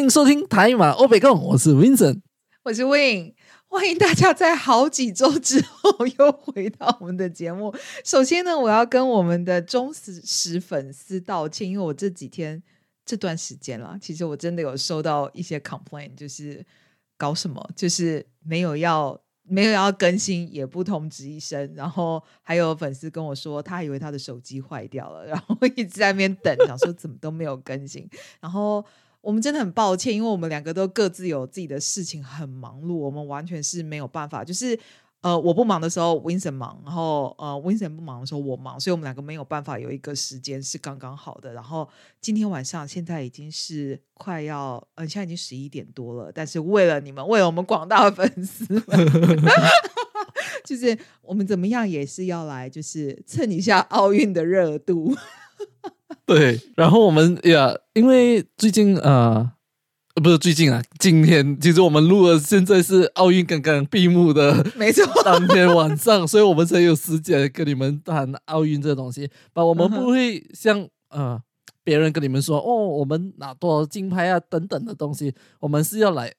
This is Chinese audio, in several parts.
欢迎收听台马欧北共，我是 Vincent，我是 Win，欢迎大家在好几周之后又回到我们的节目。首先呢，我要跟我们的忠实粉丝道歉，因为我这几天这段时间啦，其实我真的有收到一些 complaint，就是搞什么，就是没有要。没有要更新，也不通知一声，然后还有粉丝跟我说，他以为他的手机坏掉了，然后一直在那边等，想说怎么都没有更新。然后我们真的很抱歉，因为我们两个都各自有自己的事情，很忙碌，我们完全是没有办法，就是。呃，我不忙的时候，Vincent 忙，然后呃，Vincent 不忙的时候，我忙，所以我们两个没有办法有一个时间是刚刚好的。然后今天晚上现在已经是快要，呃，现在已经十一点多了，但是为了你们，为了我们广大的粉丝，就是我们怎么样也是要来，就是蹭一下奥运的热度。对，然后我们呀，因为最近呃。不是最近啊，今天其实我们录了，现在是奥运刚刚闭幕的，没错，当天晚上，所以我们才有时间跟你们谈奥运这东西。把我们不会像呃别人跟你们说哦，我们拿多少金牌啊等等的东西，我们是要来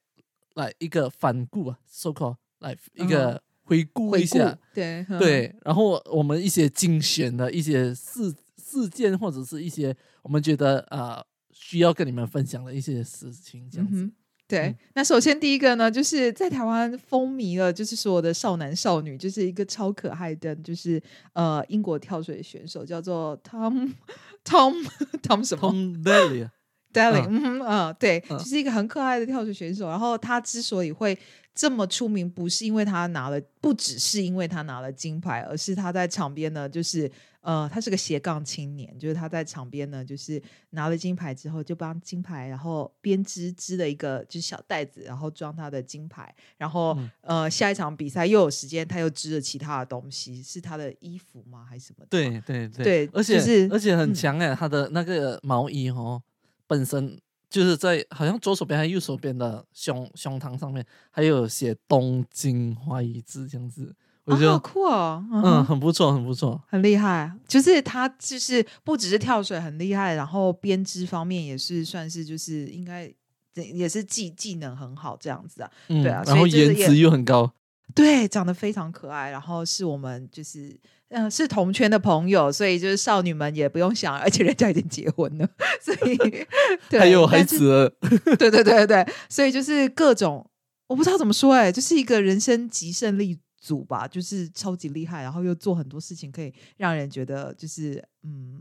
来一个反顾啊，so call 来一个回顾一下，对对，然后我们一些精选的一些事事件或者是一些我们觉得呃。需要跟你们分享的一些事情，这样子。对，那首先第一个呢，就是在台湾风靡了，就是所有的少男少女，就是一个超可爱的，就是呃英国跳水选手，叫做 Tom Tom Tom 什么 Tom Daley Daley，嗯嗯，对，就是一个很可爱的跳水选手。然后他之所以会这么出名，不是因为他拿了，不只是因为他拿了金牌，而是他在场边呢，就是。呃，他是个斜杠青年，就是他在场边呢，就是拿了金牌之后，就帮金牌，然后编织织了一个就是小袋子，然后装他的金牌，然后呃，下一场比赛又有时间，他又织了其他的东西，是他的衣服吗？还是什么？对对对，而且是而且很强哎，他的那个毛衣哦，本身就是在好像左手边还是右手边的胸胸膛上面，还有写东京花一字这样子。我觉得好酷哦，嗯，很不错，很不错，很厉害。就是他，就是不只是跳水很厉害，然后编织方面也是算是，就是应该也是技技能很好这样子啊。对啊，然后颜值又很高，对，长得非常可爱。然后是我们就是嗯是同圈的朋友，所以就是少女们也不用想，而且人家已经结婚了，所以 还有孩子对。对对对对，所以就是各种我不知道怎么说，哎，就是一个人生极胜利。组吧，就是超级厉害，然后又做很多事情，可以让人觉得就是嗯，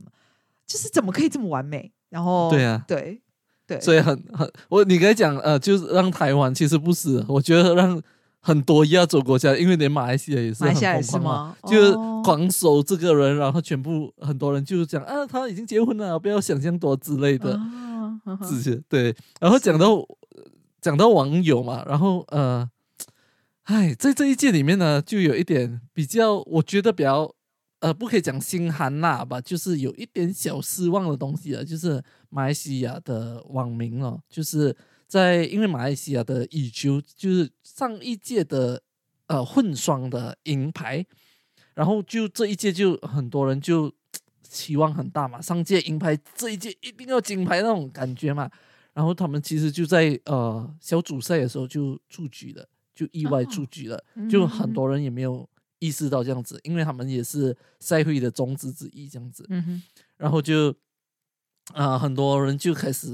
就是怎么可以这么完美？然后对啊，对对，所以很很我你可以讲呃，就是让台湾其实不是，我觉得让很多亚洲国家，因为连马来西亚也是很疯狂嘛，就是狂守这个人，然后全部很多人就是讲啊，他已经结婚了，不要想象多之类的这些对，然后讲到讲到网友嘛，然后呃。哎，在这一届里面呢，就有一点比较，我觉得比较，呃，不可以讲心寒啦吧，就是有一点小失望的东西啊，就是马来西亚的网民哦，就是在因为马来西亚的羽球就是上一届的呃混双的银牌，然后就这一届就很多人就期望很大嘛，上届银牌这一届一定要金牌那种感觉嘛，然后他们其实就在呃小组赛的时候就出局了。就意外出局了，就很多人也没有意识到这样子，因为他们也是赛会的宗旨之一这样子。然后就啊，很多人就开始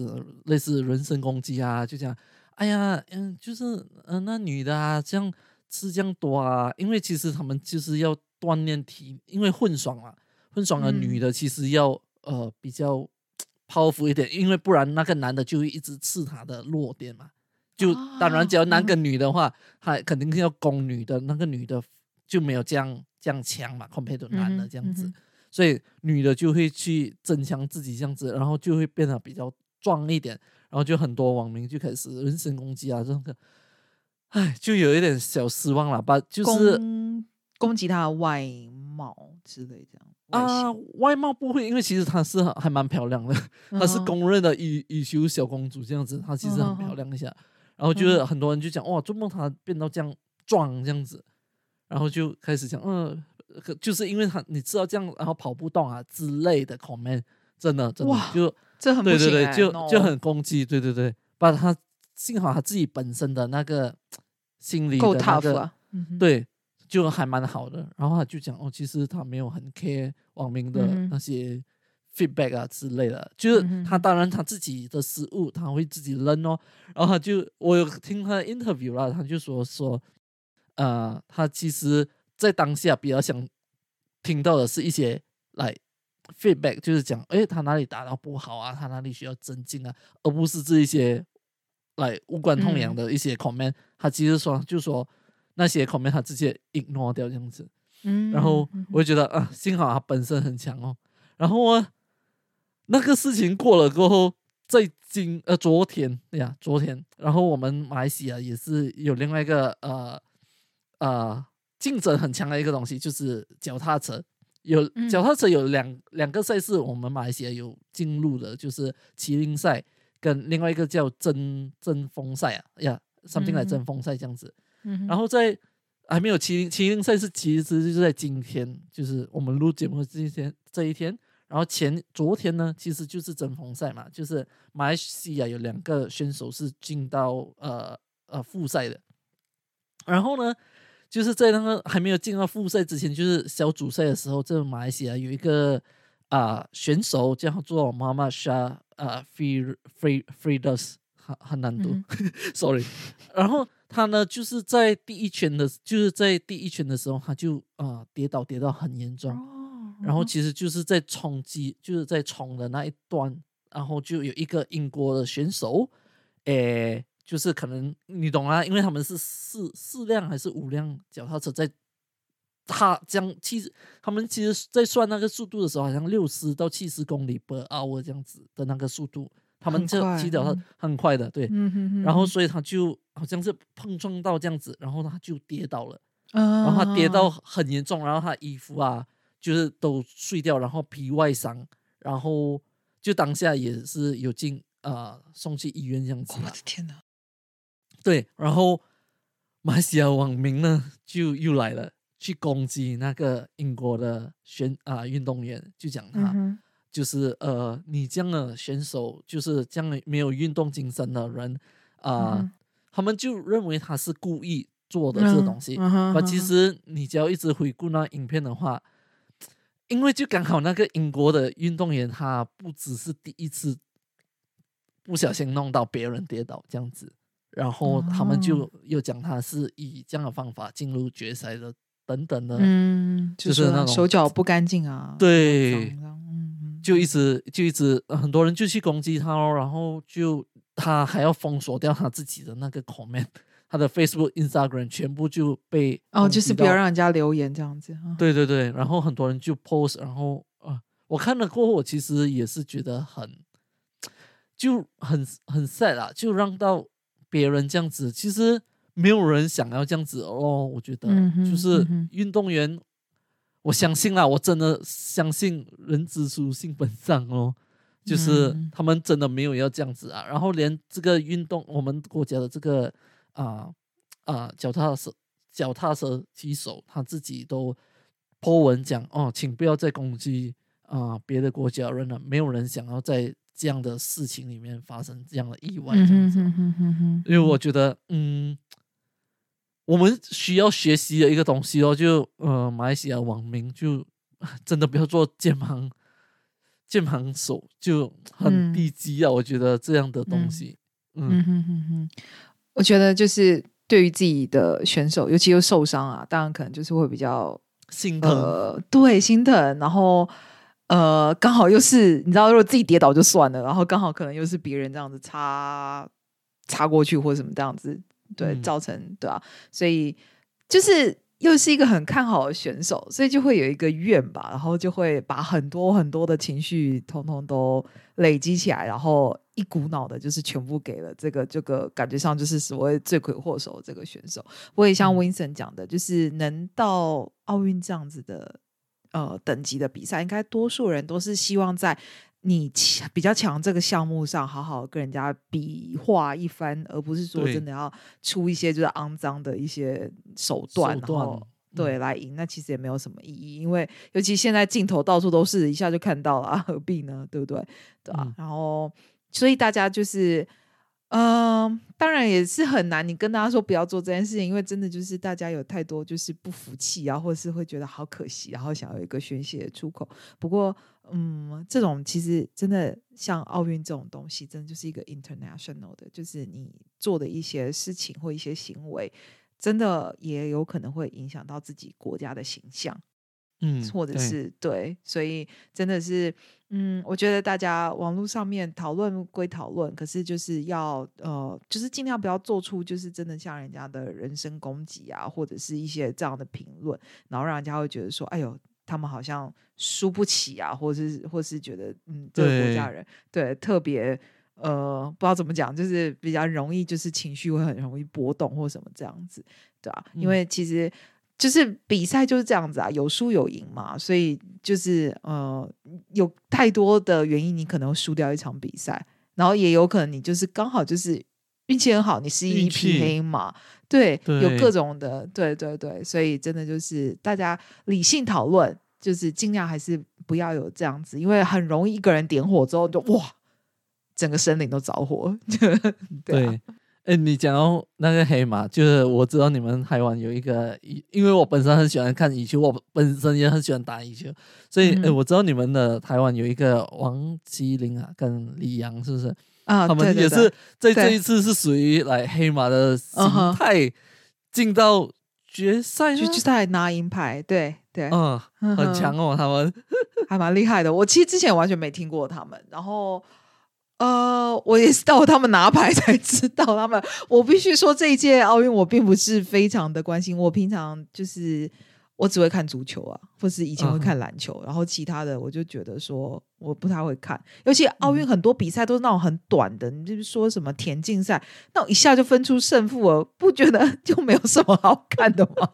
类似人身攻击啊，就讲，哎呀，嗯，就是嗯，那女的啊，这样吃这样多啊，因为其实他们就是要锻炼体，因为混双嘛，混双的女的其实要呃比较 抛浮一点，因为不然那个男的就会一直刺他的弱点嘛。就当然，只要男跟女的话，他肯定是要攻女的，那个女的就没有这样这样强嘛，compared 男的这样子，所以女的就会去增强自己这样子，然后就会变得比较壮一点，然后就很多网民就开始人身攻击啊，这个，哎，就有一点小失望了吧，就是攻击她的外貌之类这样啊，外貌不会，因为其实她是还蛮漂亮的，她是公认的羽羽球小公主这样子，她其实很漂亮一下。然后就是很多人就讲哇，做梦他变到这样壮这样子，然后就开始讲嗯，就是因为他你知道这样，然后跑不动啊之类的 comment，真的真的就这很对对对，就就很攻击，对对对，把他幸好他自己本身的那个心理的那个，对，就还蛮好的。然后他就讲哦，其实他没有很 care 网民的那些 feedback 啊之类的，就是他当然他自己的失误他会自己扔哦。然后他就我有听他的 interview 啦，他就说说，呃，他其实在当下比较想听到的是一些来。feedback 就是讲，诶，他哪里打到不好啊？他哪里需要增进啊？而不是这一些来无关痛痒的一些 comment。他其实说，就说那些 comment 他直接 ignore 掉这样子。嗯，然后我就觉得啊，幸好他本身很强哦。然后啊，那个事情过了过后，在今呃昨天呀，昨天，然后我们马来西亚也是有另外一个呃呃竞争很强的一个东西，就是脚踏车。有脚踏车有两两个赛事，我们马来西亚有进入的，就是麒麟赛跟另外一个叫争争锋赛啊，呀，something 来争锋赛这样子。嗯然后在还没有麒麟麒麟赛是其实就是在今天，就是我们录节目这一天这一天。然后前昨天呢，其实就是争锋赛嘛，就是马来西亚有两个选手是进到呃呃复赛的。然后呢？就是在那个还没有进到复赛之前，就是小组赛的时候，这个马来西亚有一个啊选手叫做妈妈沙啊 free free freedos 很很难读，sorry。然后他呢，就是在第一圈的，就是在第一圈的时候，他就啊跌倒跌到很严重，然后其实就是在冲击，就是在冲的那一段，然后就有一个英国的选手，诶。就是可能你懂啊，因为他们是四四辆还是五辆脚踏车在，他将其实他们其实在算那个速度的时候，好像六十到七十公里 per hour 这样子的那个速度，他们这骑脚踏很快的，对，然后所以他就好像是碰撞到这样子，然后他就跌倒了，然后他跌到很严重，然后他衣服啊就是都碎掉，然后皮外伤，然后就当下也是有进啊送去医院这样子。我的天哪！对，然后马来西亚网民呢就又来了，去攻击那个英国的选啊运动员，就讲他就是呃，你这样的选手就是这样没有运动精神的人啊，他们就认为他是故意做的这个东西。而其实你只要一直回顾那影片的话，因为就刚好那个英国的运动员他不只是第一次不小心弄到别人跌倒这样子。然后他们就又讲他是以这样的方法进入决赛的，等等的，嗯，就是那种手脚不干净啊，对，嗯，就一直就一直很多人就去攻击他哦，然后就他还要封锁掉他自己的那个 comment，他的 Facebook、Instagram 全部就被哦，就是不要让人家留言这样子，对对对，然后很多人就 post，然后啊，我看了过后，我其实也是觉得很就很很 sad 啊，就让到。别人这样子，其实没有人想要这样子哦。我觉得就是运动员，我相信啦，我真的相信人之初性本善哦，就是他们真的没有要这样子啊。然后连这个运动，我们国家的这个啊啊脚踏车脚踏车骑手，他自己都 po 文讲哦，请不要再攻击啊别的国家人了，没有人想要在。这样的事情里面发生这样的意外，这样子，因为我觉得，嗯，我们需要学习的一个东西哦，就呃，马来西亚网民就 真的不要做键盘键盘手，就很低级啊！我觉得这样的东西，嗯。哼哼哼，我觉得就是对于自己的选手，尤其又受伤啊，当然可能就是会比较心疼，对，心疼，然后。呃，刚好又是你知道，如果自己跌倒就算了，然后刚好可能又是别人这样子插插过去或者什么这样子，对，造成对啊，所以就是又是一个很看好的选手，所以就会有一个怨吧，然后就会把很多很多的情绪通通都累积起来，然后一股脑的，就是全部给了这个这个感觉上就是所谓罪魁祸首这个选手。我也像 Vincent 讲的，就是能到奥运这样子的。呃，等级的比赛，应该多数人都是希望在你强比较强这个项目上，好好跟人家比划一番，而不是说真的要出一些就是肮脏的一些手段，然后对来赢。那其实也没有什么意义，因为尤其现在镜头到处都是，一下就看到了，何必呢？对不对？对啊？然后，所以大家就是嗯，当然也是很难。你跟大家说不要做这件事情，因为真的就是大家有太多就是不服气啊，或者是会觉得好可惜，然后想要一个宣泄的出口。不过，嗯，这种其实真的像奥运这种东西，真的就是一个 international 的，就是你做的一些事情或一些行为，真的也有可能会影响到自己国家的形象。嗯，或者是对，所以真的是，嗯，我觉得大家网络上面讨论归讨论，可是就是要呃，就是尽量不要做出就是真的像人家的人身攻击啊，或者是一些这样的评论，然后让人家会觉得说，哎呦，他们好像输不起啊，或者是或是觉得，嗯，这个国家人对特别呃，不知道怎么讲，就是比较容易，就是情绪会很容易波动或什么这样子，对吧？因为其实。就是比赛就是这样子啊，有输有赢嘛，所以就是呃，有太多的原因，你可能输掉一场比赛，然后也有可能你就是刚好就是运气很好，你是一匹黑马，对，有各种的，对对对，所以真的就是大家理性讨论，就是尽量还是不要有这样子，因为很容易一个人点火之后就哇，整个森林都着火，对。哎，你讲到那个黑马，就是我知道你们台湾有一个，因为我本身很喜欢看羽球，我本身也很喜欢打羽球，所以我知道你们的台湾有一个王麒麟啊，跟李阳是不是？啊，他们也是在这一次是属于来黑马的心态进到决赛，决赛拿银牌，对对，嗯，很强哦，他们 还蛮厉害的。我其实之前完全没听过他们，然后。呃，我也是到他们拿牌才知道他们。我必须说，这一届奥运我并不是非常的关心。我平常就是我只会看足球啊，或是以前会看篮球，然后其他的我就觉得说我不太会看。尤其奥运很多比赛都是那种很短的，你就是说什么田径赛，那我一下就分出胜负了，不觉得 就没有什么好看的吗？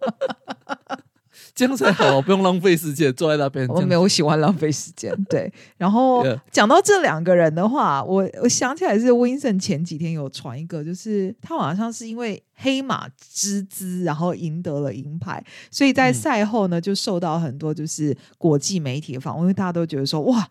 这样才好，不用浪费时间坐在那边。我没有喜欢浪费时间，对。然后讲到这两个人的话，我我想起来是 Winson 前几天有传一个，就是他好像是因为黑马之姿，然后赢得了银牌，所以在赛后呢就受到很多就是国际媒体的访问，因为大家都觉得说哇，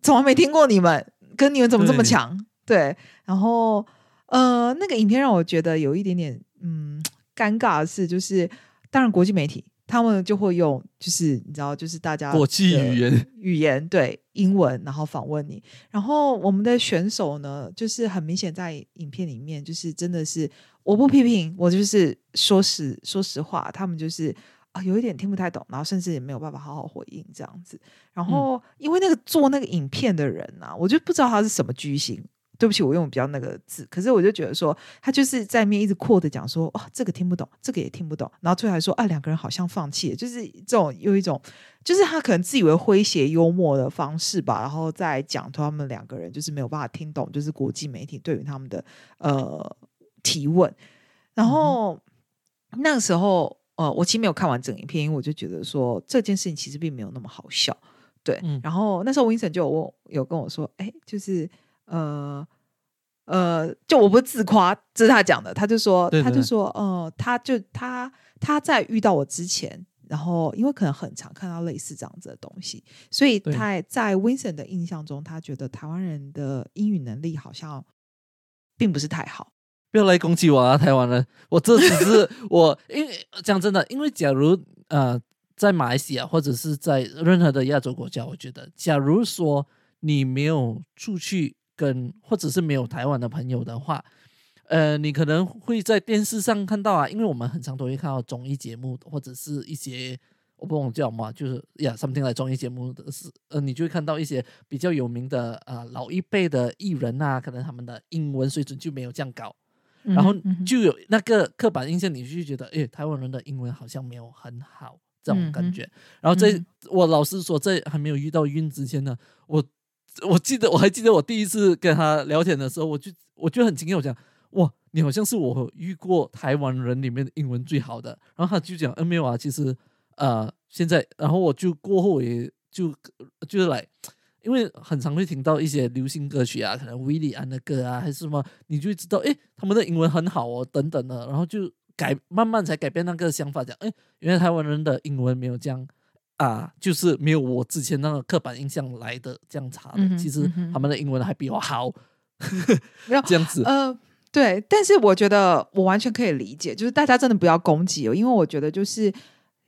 从来没听过你们，跟你们怎么这么强？对。然后呃，那个影片让我觉得有一点点嗯尴尬的是，就是当然国际媒体。他们就会用，就是你知道，就是大家国际语言语言对英文，然后访问你。然后我们的选手呢，就是很明显在影片里面，就是真的是我不批评，我就是说实说实话，他们就是啊有一点听不太懂，然后甚至也没有办法好好回应这样子。然后因为那个做那个影片的人啊，我就不知道他是什么居心。对不起，我用比较那个字，可是我就觉得说，他就是在面一直扩的讲说，哦，这个听不懂，这个也听不懂，然后最后还说，啊，两个人好像放弃了，就是这种有一种，就是他可能自以为诙谐幽默的方式吧，然后再讲他们两个人就是没有办法听懂，就是国际媒体对于他们的呃提问，然后那个时候，呃，我其实没有看完整影片，因为我就觉得说这件事情其实并没有那么好笑，对，然后那时候 Vincent 就有问，有跟我说，哎，就是。呃呃，就我不是自夸，这是他讲的。他就说，他就说，呃，他就他他在遇到我之前，然后因为可能很常看到类似这样子的东西，所以他在 Vincent 的印象中，他觉得台湾人的英语能力好像并不是太好。不要来攻击我啊，台湾人！我这只是 我，因为讲真的，因为假如呃，在马来西亚或者是在任何的亚洲国家，我觉得，假如说你没有出去。跟或者是没有台湾的朋友的话，呃，你可能会在电视上看到啊，因为我们很常都会看到综艺节目或者是一些我不懂叫什么，就是呀，something 来综艺节目的是，呃，你就会看到一些比较有名的啊老一辈的艺人啊，可能他们的英文水准就没有这样高，然后就有那个刻板印象，你就觉得，哎，台湾人的英文好像没有很好这种感觉。然后在我老实说，在还没有遇到晕之前呢，我。我记得我还记得我第一次跟他聊天的时候，我就我就很惊讶，我讲哇，你好像是我遇过台湾人里面的英文最好的。然后他就讲，嗯，没有啊，其实呃，现在，然后我就过后也就就是来，因为很常会听到一些流行歌曲啊，可能威利安的歌啊，还是什么，你就知道，哎，他们的英文很好哦，等等的，然后就改慢慢才改变那个想法，讲，哎，原来台湾人的英文没有这样。啊，就是没有我之前那个刻板印象来的这样差的。其实他们的英文还比我好 这样子。呃，对，但是我觉得我完全可以理解，就是大家真的不要攻击哦，因为我觉得就是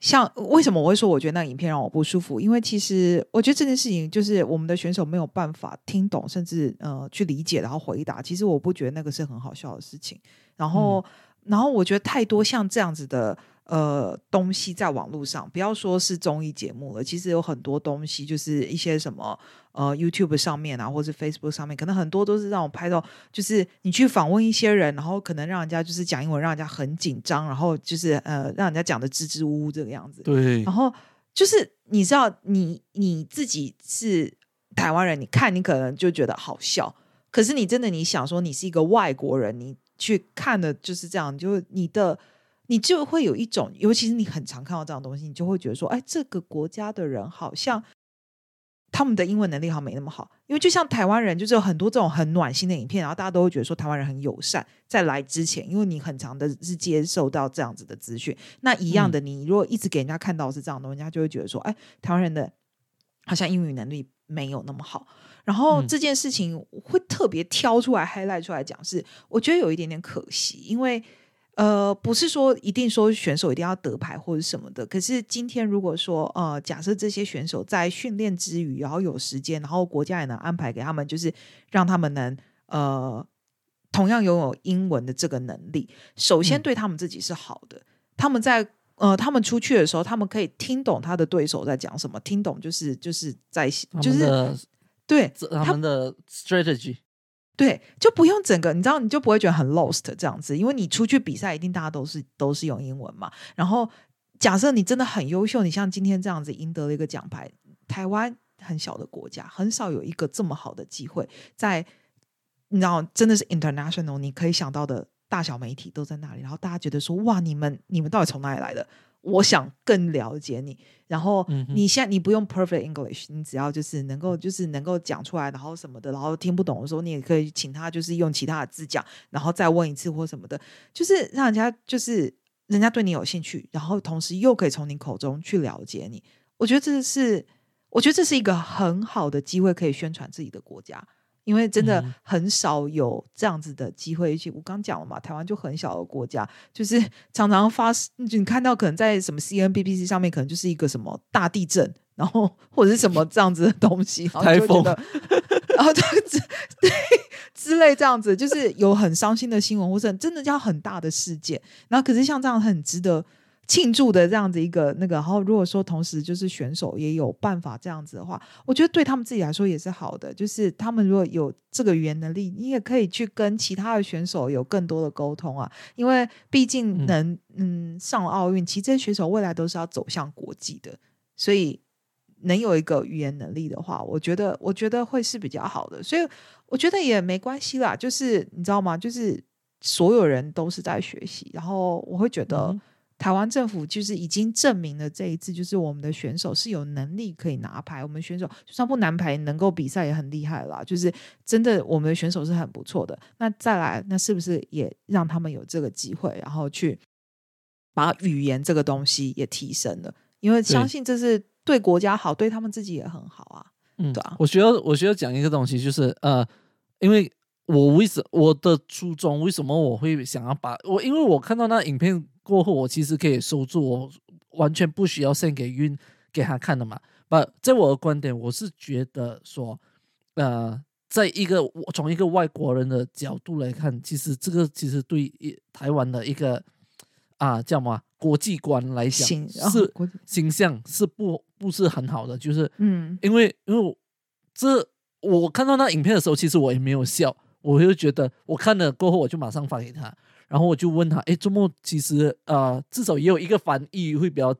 像为什么我会说我觉得那个影片让我不舒服，因为其实我觉得这件事情就是我们的选手没有办法听懂，甚至呃去理解，然后回答。其实我不觉得那个是很好笑的事情。然后，然后我觉得太多像这样子的。呃，东西在网络上，不要说是综艺节目了，其实有很多东西，就是一些什么呃 YouTube 上面啊，或者 Facebook 上面，可能很多都是让我拍到，就是你去访问一些人，然后可能让人家就是讲英文，让人家很紧张，然后就是呃，让人家讲的支支吾吾这个样子。对。然后就是你知道，你你自己是台湾人，你看你可能就觉得好笑，可是你真的你想说，你是一个外国人，你去看的就是这样，就你的。你就会有一种，尤其是你很常看到这样东西，你就会觉得说，哎，这个国家的人好像他们的英文能力好像没那么好。因为就像台湾人，就是有很多这种很暖心的影片，然后大家都会觉得说台湾人很友善。在来之前，因为你很长的是接受到这样子的资讯，那一样的，你如果一直给人家看到是这样的，人家就会觉得说，哎，台湾人的好像英语能力没有那么好。然后这件事情会特别挑出来 highlight 出来讲，是我觉得有一点点可惜，因为。呃，不是说一定说选手一定要得牌或者什么的。可是今天如果说呃，假设这些选手在训练之余，然后有时间，然后国家也能安排给他们，就是让他们能呃，同样拥有英文的这个能力。首先对他们自己是好的。他们在呃，他们出去的时候，他们可以听懂他的对手在讲什么，听懂就是就是在就是对他们的 strategy。对，就不用整个，你知道，你就不会觉得很 lost 这样子，因为你出去比赛，一定大家都是都是用英文嘛。然后，假设你真的很优秀，你像今天这样子赢得了一个奖牌，台湾很小的国家，很少有一个这么好的机会，在你知道，真的是 international，你可以想到的大小媒体都在那里，然后大家觉得说，哇，你们你们到底从哪里来的？我想更了解你，然后你现在你不用 perfect English，你只要就是能够就是能够讲出来，然后什么的，然后听不懂的时候，你也可以请他就是用其他的字讲，然后再问一次或什么的，就是让人家就是人家对你有兴趣，然后同时又可以从你口中去了解你。我觉得这是我觉得这是一个很好的机会，可以宣传自己的国家。因为真的很少有这样子的机会，去我刚讲了嘛，台湾就很小的国家，就是常常发，你看到可能在什么 C N B P C 上面，可能就是一个什么大地震，然后或者是什么这样子的东西，台风，然后之对之类这样子，就是有很伤心的新闻，或者真的叫很大的事件，然后可是像这样很值得。庆祝的这样子一个那个，然后如果说同时就是选手也有办法这样子的话，我觉得对他们自己来说也是好的。就是他们如果有这个语言能力，你也可以去跟其他的选手有更多的沟通啊。因为毕竟能嗯上奥运，其实这些选手未来都是要走向国际的，所以能有一个语言能力的话，我觉得我觉得会是比较好的。所以我觉得也没关系啦，就是你知道吗？就是所有人都是在学习，然后我会觉得。台湾政府就是已经证明了这一次，就是我们的选手是有能力可以拿牌。我们选手就算不拿牌，能够比赛也很厉害啦。就是真的，我们的选手是很不错的。那再来，那是不是也让他们有这个机会，然后去把语言这个东西也提升了？因为相信这是对国家好，对他们自己也很好啊。嗯，对啊。我需要我需要讲一个东西，就是呃，因为我为什我的初衷，为什么我会想要把我？因为我看到那影片。过后，我其实可以收住，我完全不需要献给晕给他看的嘛。不，在我的观点，我是觉得说，呃，在一个从一个外国人的角度来看，其实这个其实对台湾的一个啊叫什么国际观来讲是形象是不不是很好的，就是嗯，因为因为这我看到那影片的时候，其实我也没有笑，我就觉得我看了过后，我就马上发给他。然后我就问他，哎，周末其实呃，至少也有一个翻译会比较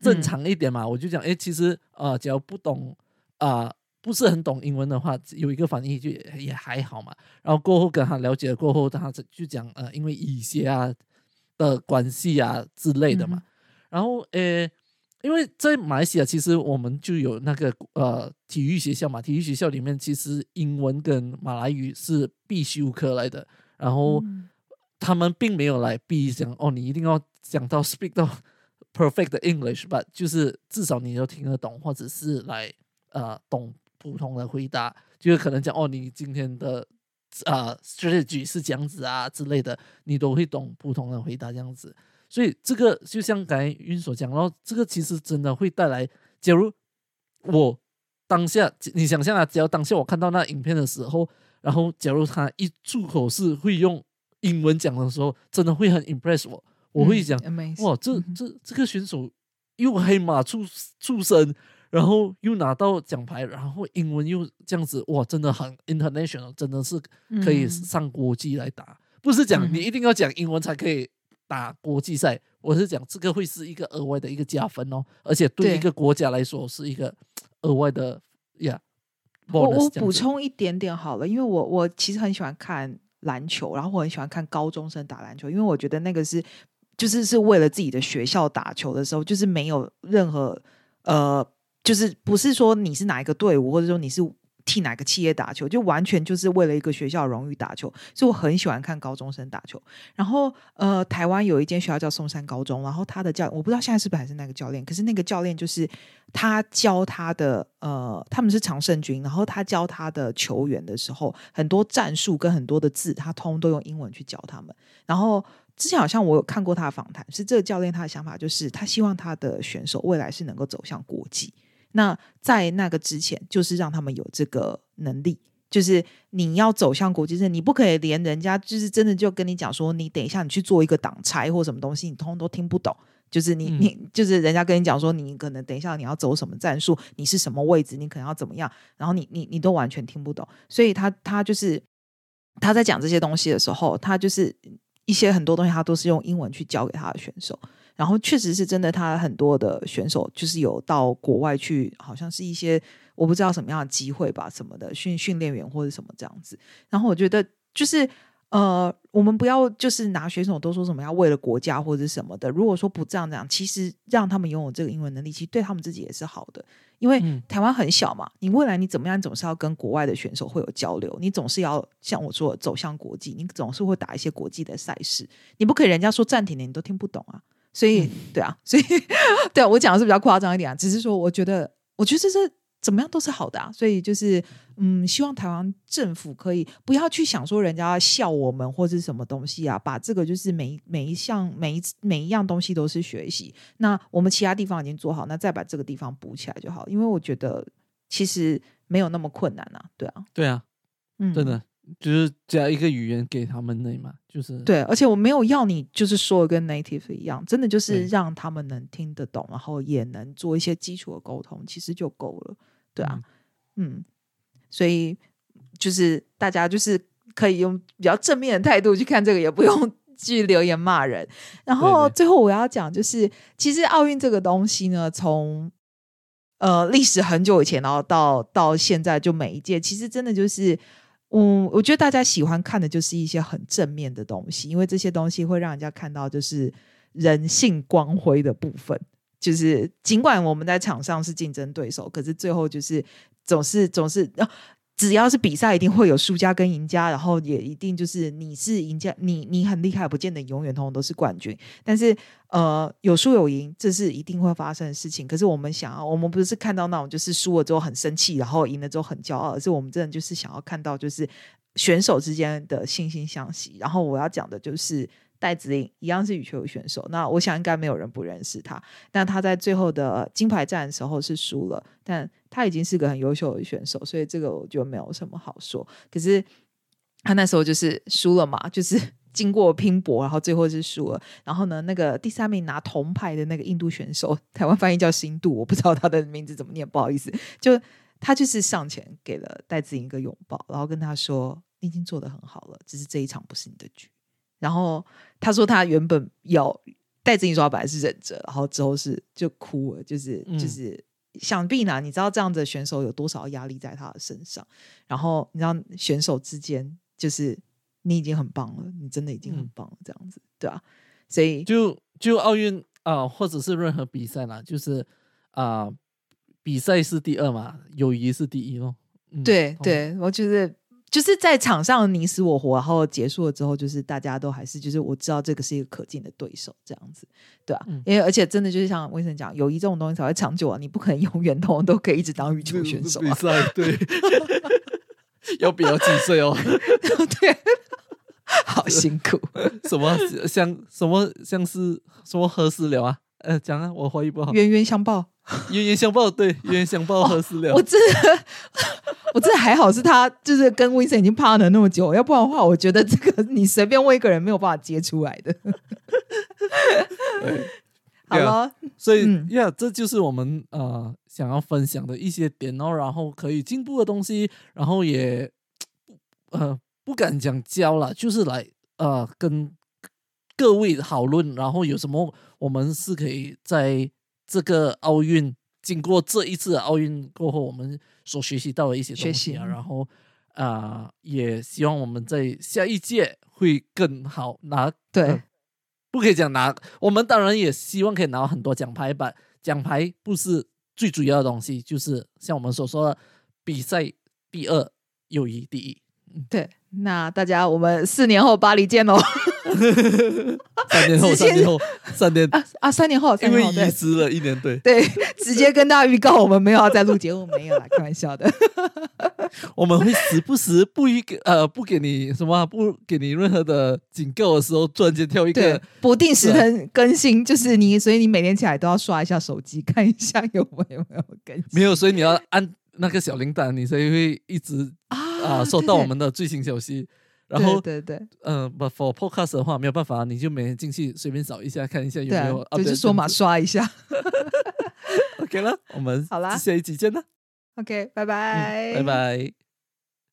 正常一点嘛。我就讲，哎，其实呃，只要不懂啊，不是很懂英文的话，有一个翻译就也还好嘛。然后过后跟他了解了过后，他就讲，呃，因为一些啊的关系啊之类的嘛。然后，呃，因为在马来西亚，其实我们就有那个呃体育学校嘛，体育学校里面其实英文跟马来语是必修课来的。然后。他们并没有来逼讲哦，你一定要讲到 speak 到 perfect English，but，就是至少你都听得懂，或者是来呃懂普通的回答，就是可能讲哦，你今天的啊，strategy 是这样子啊之类的，你都会懂普通的回答这样子。所以这个就像刚才云所讲，然后这个其实真的会带来，假如我当下你想象啊，只要当下我看到那影片的时候，然后假如他一出口是会用英文讲的时候，真的会很 impress 我，我会讲哇，这这这个选手又黑马出出身。然后又拿到奖牌，然后英文又这样子，哇，真的很 international，真的是可以上国际来打。不是讲你一定要讲英文才可以打国际赛，我是讲这个会是一个额外的一个加分哦，而且对一个国家来说是一个额外的呀。我我补充一点点好了，因为我我其实很喜欢看篮球，然后我很喜欢看高中生打篮球，因为我觉得那个是就是是为了自己的学校打球的时候，就是没有任何呃。就是不是说你是哪一个队伍，或者说你是替哪个企业打球，就完全就是为了一个学校荣誉打球。所以我很喜欢看高中生打球。然后呃，台湾有一间学校叫松山高中，然后他的教我不知道现在是不是还是那个教练，可是那个教练就是他教他的呃，他们是常胜军，然后他教他的球员的时候，很多战术跟很多的字，他通都用英文去教他们。然后之前好像我有看过他的访谈，是这个教练他的想法就是他希望他的选手未来是能够走向国际。那在那个之前，就是让他们有这个能力，就是你要走向国际，你不可以连人家就是真的就跟你讲说，你等一下你去做一个挡拆或什么东西，你通通都听不懂。就是你你就是人家跟你讲说，你可能等一下你要走什么战术，你是什么位置，你可能要怎么样，然后你你你都完全听不懂。所以他他就是他在讲这些东西的时候，他就是一些很多东西，他都是用英文去教给他的选手。然后确实是真的，他很多的选手就是有到国外去，好像是一些我不知道什么样的机会吧，什么的训训练员或者什么这样子。然后我觉得就是呃，我们不要就是拿选手都说什么要为了国家或者什么的。如果说不这样讲，其实让他们拥有这个英文能力，其实对他们自己也是好的。因为台湾很小嘛，你未来你怎么样，总是要跟国外的选手会有交流，你总是要像我说走向国际，你总是会打一些国际的赛事，你不可以人家说暂停了，你都听不懂啊。所以，对啊，所以，对啊，我讲的是比较夸张一点啊，只是说，我觉得，我觉得这是怎么样都是好的啊。所以就是，嗯，希望台湾政府可以不要去想说人家要笑我们或是什么东西啊，把这个就是每每一项每一每一样东西都是学习。那我们其他地方已经做好，那再把这个地方补起来就好。因为我觉得其实没有那么困难啊，对啊，对啊，嗯，真的。就是加一个语言给他们那嘛，就是对，而且我没有要你就是说跟 native 一样，真的就是让他们能听得懂，然后也能做一些基础的沟通，其实就够了，对啊，嗯，所以就是大家就是可以用比较正面的态度去看这个，也不用去留言骂人。然后最后我要讲就是，其实奥运这个东西呢，从呃历史很久以前，然后到到现在，就每一届其实真的就是。嗯，我觉得大家喜欢看的就是一些很正面的东西，因为这些东西会让人家看到就是人性光辉的部分。就是尽管我们在场上是竞争对手，可是最后就是总是总是。只要是比赛，一定会有输家跟赢家，然后也一定就是你是赢家，你你很厉害，不见得永远通通都是冠军。但是呃，有输有赢，这是一定会发生的事情。可是我们想要，我们不是看到那种就是输了之后很生气，然后赢了之后很骄傲，而是我们真的就是想要看到就是选手之间的惺惺相惜。然后我要讲的就是。戴子颖一样是羽球选手，那我想应该没有人不认识他。但他在最后的金牌战的时候是输了，但他已经是个很优秀的选手，所以这个我就没有什么好说。可是他那时候就是输了嘛，就是 经过拼搏，然后最后是输了。然后呢，那个第三名拿铜牌的那个印度选手，台湾翻译叫新度，我不知道他的名字怎么念，不好意思。就他就是上前给了戴子颖一个拥抱，然后跟他说：“你已经做的很好了，只是这一场不是你的局。”然后他说他原本要戴子颖说他本来是忍着，然后之后是就哭了，就是就是想必呢，你知道这样的选手有多少压力在他的身上？然后你知道选手之间就是你已经很棒了，你真的已经很棒了，这样子对啊？所以就就奥运啊，或者是任何比赛啦，就是啊，比赛是第二嘛，友谊是第一咯。对对，我觉得。就是在场上你死我活，然后结束了之后，就是大家都还是就是我知道这个是一个可敬的对手，这样子，对啊？因为而且真的就是像威森讲，友谊这种东西才会长久啊，你不可能永远都都可以一直当羽球选手啊。比赛对，要比我几岁哦？对，好辛苦。什么像什么像是什么何时了啊？呃，讲啊，我怀疑不好。冤冤相报，冤冤相报，对，冤冤相报何时了。我真的，我这还好，是他就是跟威森已经 partner 那么久，要不然的话，我觉得这个你随便问一个人没有办法接出来的。好了，所以呀，这就是我们呃想要分享的一些点哦，然后可以进步的东西，然后也呃不敢讲教了，就是来呃跟各位讨论，然后有什么我们是可以在这个奥运经过这一次奥运过后，我们所学习到的一些东西啊，然后啊也希望我们在下一届会更好拿对。不可以讲拿，我们当然也希望可以拿很多奖牌吧。奖牌不是最主要的东西，就是像我们所说的，比赛第二，友谊第一。对，那大家我们四年后巴黎见喽。三年后，三年后，三年啊啊！三年后，因为遗失了一年，对对，直接跟大家预告，我们没有要再录节目，没有啦，开玩笑的。我们会时不时不一个呃不给你什么不给你任何的警告的时候，突然间跳一个不定时的更新，就是你，所以你每天起来都要刷一下手机，看一下有没有更新。没有，所以你要按那个小铃铛，你才会一直啊收到我们的最新消息。然后，对对，嗯，不，for podcast 的话没有办法，你就每天进去随便扫一下，看一下有没有，就是说嘛，刷一下。OK 了，我们好啦，下一集见啦。OK，拜拜，拜拜。